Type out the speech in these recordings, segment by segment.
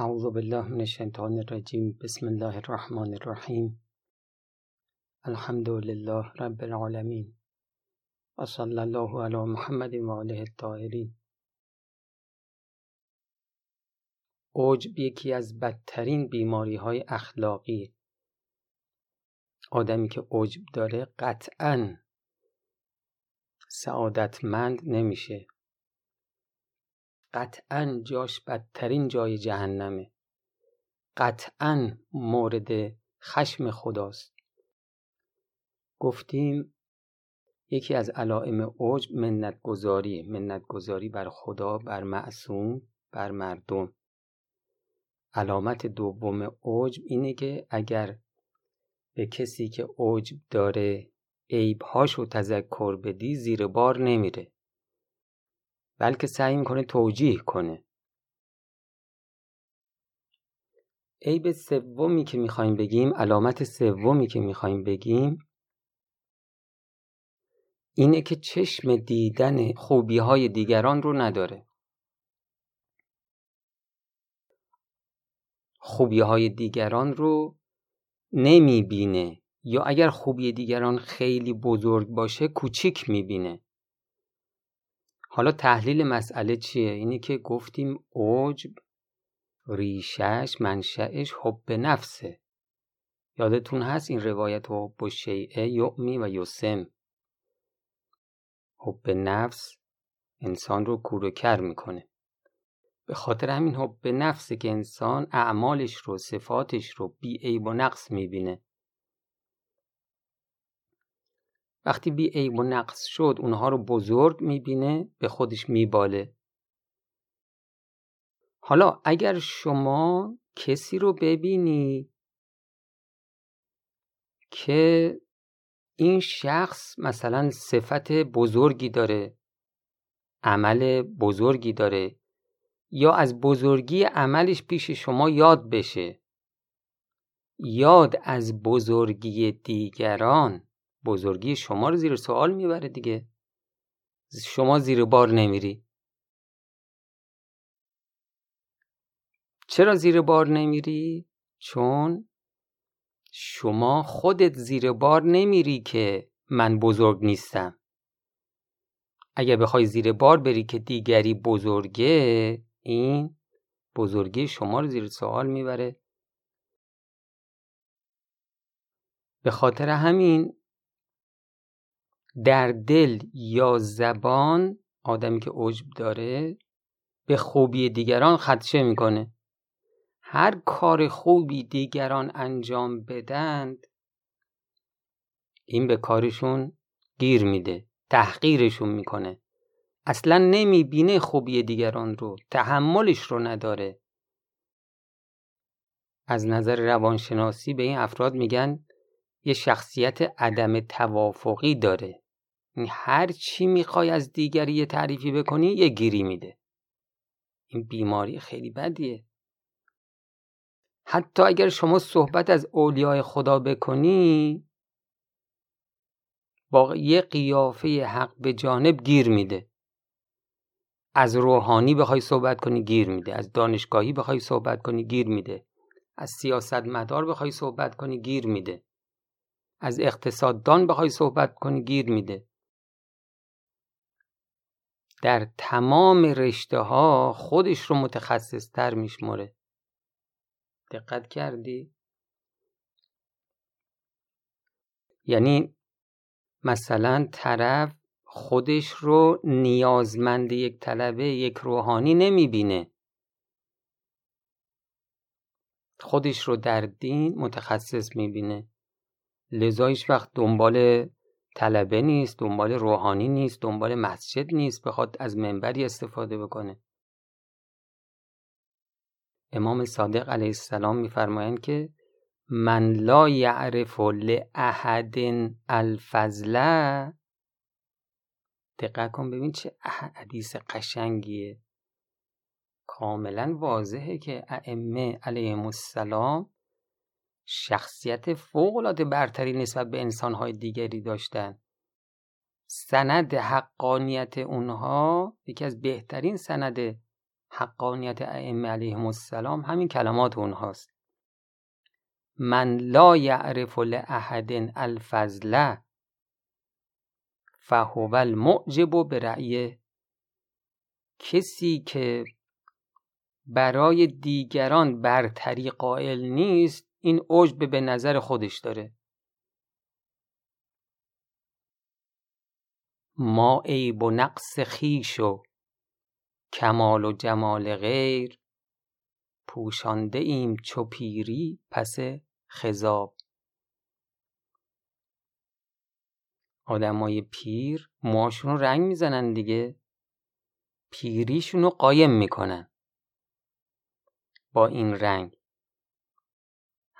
اعوذ بالله من الشیطان الرجیم. بسم الله الرحمن الرحیم. الحمد لله رب العالمین. و صلی الله علی محمد و آله الطاهرین. عجب یکی از بدترین بیماری های اخلاقی. آدمی که عجب داره قطعا سعادتمند نمیشه. قطعا جاش بدترین جای جهنمه. قطعا مورد خشم خداست. گفتیم یکی از علائم عجب منت گذاری منت گذاری بر خدا بر معصوم بر مردم. علامت دوم عجب اینه که اگر به کسی که عجب داره عیبهاشو تذکر بدی زیر بار نمیره. بلکه سعی می‌کنه توجیه کنه. عیب سومی که می‌خوایم بگیم علامت سومی که می‌خوایم بگیم اینه که چشم دیدن خوبی های دیگران رو نداره. خوبی های دیگران رو نمی‌بینه یا اگر خوبی دیگران خیلی بزرگ باشه کوچیک می‌بینه. حالا تحلیل مسئله چیه؟ اینه که گفتیم عجب ریشش منشأش حب نفسه. یادتون هست این روایت حب شیعه یعمی و یسم؟ حب نفس انسان رو کور می‌کنه. به خاطر همین حب نفسه که انسان اعمالش رو صفاتش رو بی عیب و نقص می‌بینه. وقتی بی عیب و نقص شد اونها رو بزرگ می‌بینه به خودش میباله. حالا اگر شما کسی رو ببینی که این شخص مثلا صفت بزرگی داره عمل بزرگی داره یا از بزرگی عملش پیش شما یاد بشه یاد از بزرگی دیگران بزرگی شما رو زیر سوال می‌بره دیگه. شما زیر بار نمیری. چرا زیر بار نمیری؟ چون شما خودت زیر بار نمیری که من بزرگ نیستم. اگر بخوای زیر بار بری که دیگری بزرگه این بزرگی شما رو زیر سوال می‌بره. به خاطر همین در دل یا زبان آدمی که عجب داره به خوبی دیگران خدشه می‌کنه. هر کار خوبی دیگران انجام بدند این به کارشون گیر میده تحقیرشون می‌کنه. اصلا نمی‌بینه خوبی دیگران رو تحملش رو نداره. از نظر روانشناسی به این افراد میگن یه شخصیت عدم توافقی داره. هر چی می‌خوای از دیگری یه تعریفی بکنی یه گیری میده. این بیماری خیلی بدیه. حتی اگر شما صحبت از اولیای خدا بکنی با یه قیافه حق به جانب گیر میده. از روحانی بخوای صحبت کنی گیر میده. از دانشگاهی بخوای صحبت کنی گیر میده. از سیاست مدار بخوای صحبت کنی گیر میده. از اقتصاددان بخوای صحبت کنی گیر میده. در تمام رشته ها خودش رو متخصص تر میشمره دقت کردی؟ یعنی مثلا طرف خودش رو نیازمند یک طلبه یک روحانی نمی‌بینه. خودش رو در دین متخصص می‌بینه. لذا وقت دنبال طلبه نیست دنبال روحانی نیست دنبال مسجد نیست بخواد از منبری استفاده بکنه. امام صادق علیه السلام میفرمایند که من لا یعرف لاحد الفضل. دقت کن ببین چه حدیث قشنگیه. کاملا واضحه که ائمه علیهم السلام شخصیت فوقالعاده برتری نسبت به انسانهای دیگری داشتن. سند حقانیت اونها یکی از بهترین سند حقانیت ائمه علیهم السلام همین کلمات اونهاست. من لا یعرف لاحد الفضل فهو المعجب برأیه. کسی که برای دیگران برتری قائل نیست این عجب به نظر خودش داره. ما عیب و نقص خیش و کمال و جمال غیر پوشانده ایم چو پیری پس خضاب. آدمای پیر موهاشون رو رنگ می‌زنن دیگه. پیریشون رو قایم می‌کنن. با این رنگ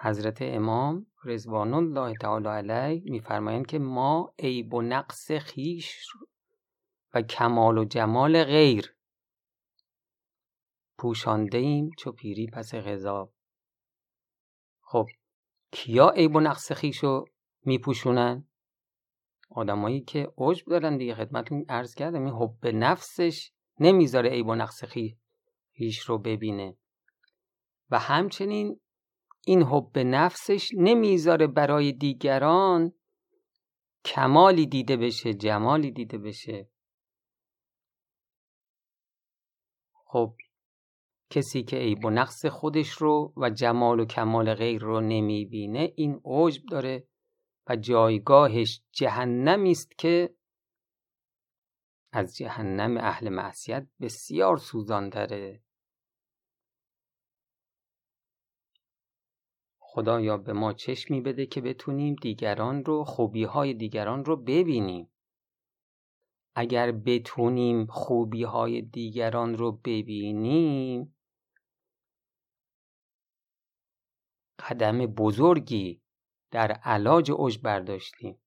حضرت امام رضوان الله تعالی علیه میفرمایند که ما عیب و نقص خیش و کمال و جمال غیر پوشانده ایم چو پیری پس غذاب. خب کیا عیب و نقص خیش رو میپوشونن؟ آدمایی که عجب دارن دیگه خدمتون عرض کردم این حب نفسش نمی‌ذاره عیب و نقص خیش رو ببینه. و همچنین این حب نفسش نمی‌ذاره برای دیگران کمالی دیده بشه جمالی دیده بشه. خب کسی که عیب و نقص خودش رو و جمال و کمال غیر رو نمی‌بینه این عجب داره و جایگاهش جهنمی است که از جهنم اهل معصیت بسیار سوزان داره خدایا به ما چشمی بده که بتونیم دیگران رو خوبی های دیگران رو ببینیم. اگر بتونیم خوبی های دیگران رو ببینیم قدم بزرگی در علاج عجب برداشتیم.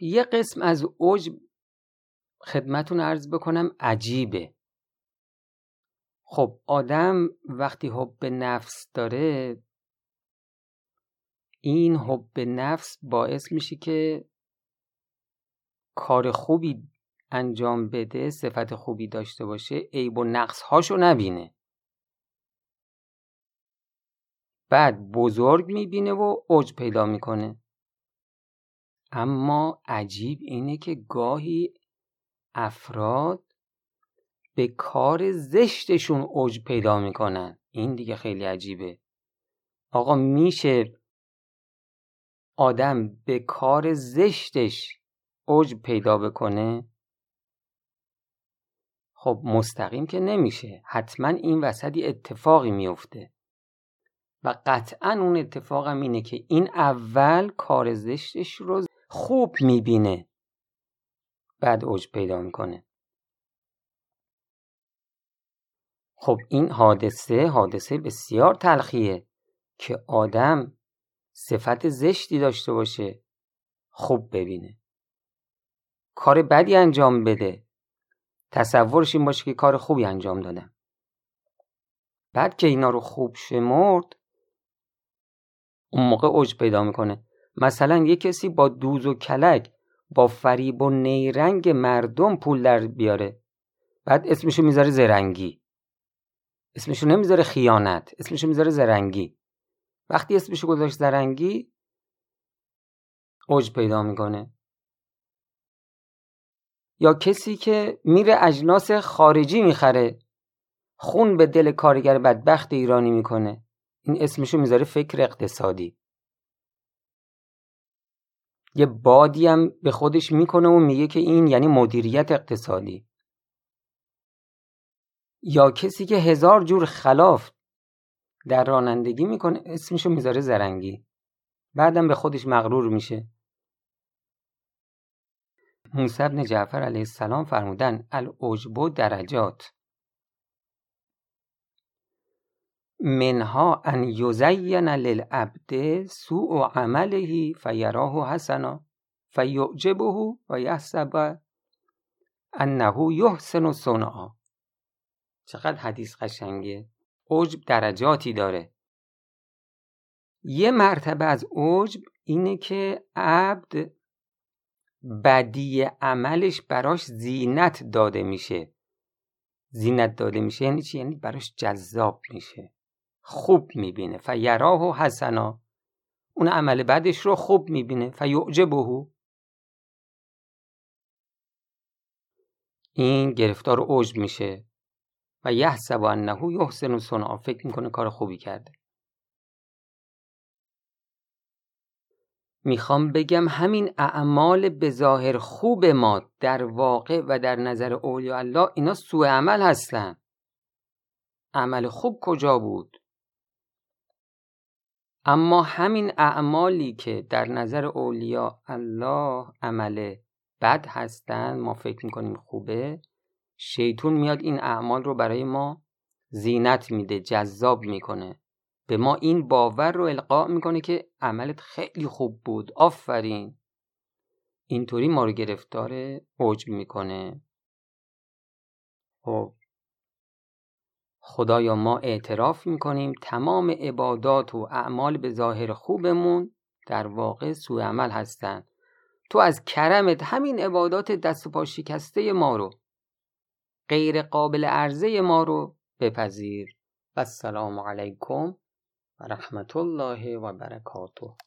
یه قسم از عجب خدمتون عرض بکنم عجیبه. خب آدم وقتی حب نفس داره این حب نفس باعث میشه که کار خوبی انجام بده صفت خوبی داشته باشه عیب و نقص هاشو نبینه. بعد بزرگ می‌بینه و اوج پیدا می‌کنه. اما عجیب اینه که گاهی افراد به کار زشتشون اوج پیدا می‌کنن. این دیگه خیلی عجیبه. آقا میشه آدم به کار زشتش اوج پیدا بکنه؟ خب مستقیم که نمیشه. حتما این وسطی اتفاقی میفته و قطعا اون اتفاقم اینه که این اول کار زشتش رو خوب می‌بینه. بعد اوج پیدا می‌کنه. خب این حادثه حادثه بسیار تلخیه که آدم صفت زشتی داشته باشه. خوب ببینه. کار بدی انجام بده. تصورش این باشه که کار خوبی انجام دادم بعد که اینا رو خوب شمرد اون موقع اوج پیدا می‌کنه. مثلا یه کسی با دوز و کلک با فریب و نیرنگ مردم پول در بیاره. بعد اسمشو می‌ذاره زرنگی. اسمشو نمی‌ذاره خیانت اسمشو می‌ذاره زرنگی. وقتی اسمشو گذاشت زرنگی اوج پیدا می‌کنه. یا کسی که میره اجناس خارجی می‌خره خون به دل کارگر بدبخت ایرانی می‌کنه. این اسمشو می‌ذاره فکر اقتصادی. یه بادی هم به خودش می‌کنه و میگه که این یعنی مدیریت اقتصادی. یا کسی که هزار جور خلاف در رانندگی می‌کنه اسمشو می‌ذاره زرنگی. بعدم به خودش مغرور میشه. موسی بن جعفر علیه السلام فرمودن العجب درجات. منها ان یزین للعبد سوء عمله فیراه حسنا فیعجبه و یحسب انه یحسن صنعا. چقدر حدیث قشنگه. عجب درجاتی داره. یه مرتبه از عجب اینه که عبد بدی عملش براش زینت داده میشه. زینت داده میشه یعنی چی؟ یعنی براش جذاب میشه. خوب می‌بینه. فیراه و حسنا. اون عمل بعدش رو خوب می‌بینه. فیعجبه این گرفتار اوج میشه. و یحسب انه یحسن صنعا فکر می‌کنه کار خوبی کرده. می‌خوام بگم همین اعمال به ظاهر خوب ما در واقع و در نظر اولیاء الله اینا سوء عمل هستن. عمل خوب کجا بود؟ اما همین اعمالی که در نظر اولیاء الله عمل بد هستن ما فکر می‌کنیم خوبه. شیطون میاد این اعمال رو برای ما زینت میده جذاب می‌کنه. به ما این باور رو القا می‌کنه که عملت خیلی خوب بود. آفرین! اینطوری ما رو گرفتار عجب می‌کنه. خب. خدایا ما اعتراف می‌کنیم تمام عبادات و اعمال به ظاهر خوبمون در واقع سوء عمل هستند تو از کرمت همین عبادات دست و پا شکسته ما رو غیر قابل عرضه ما رو بپذیر. و السلام علیکم و رحمت الله و برکاته.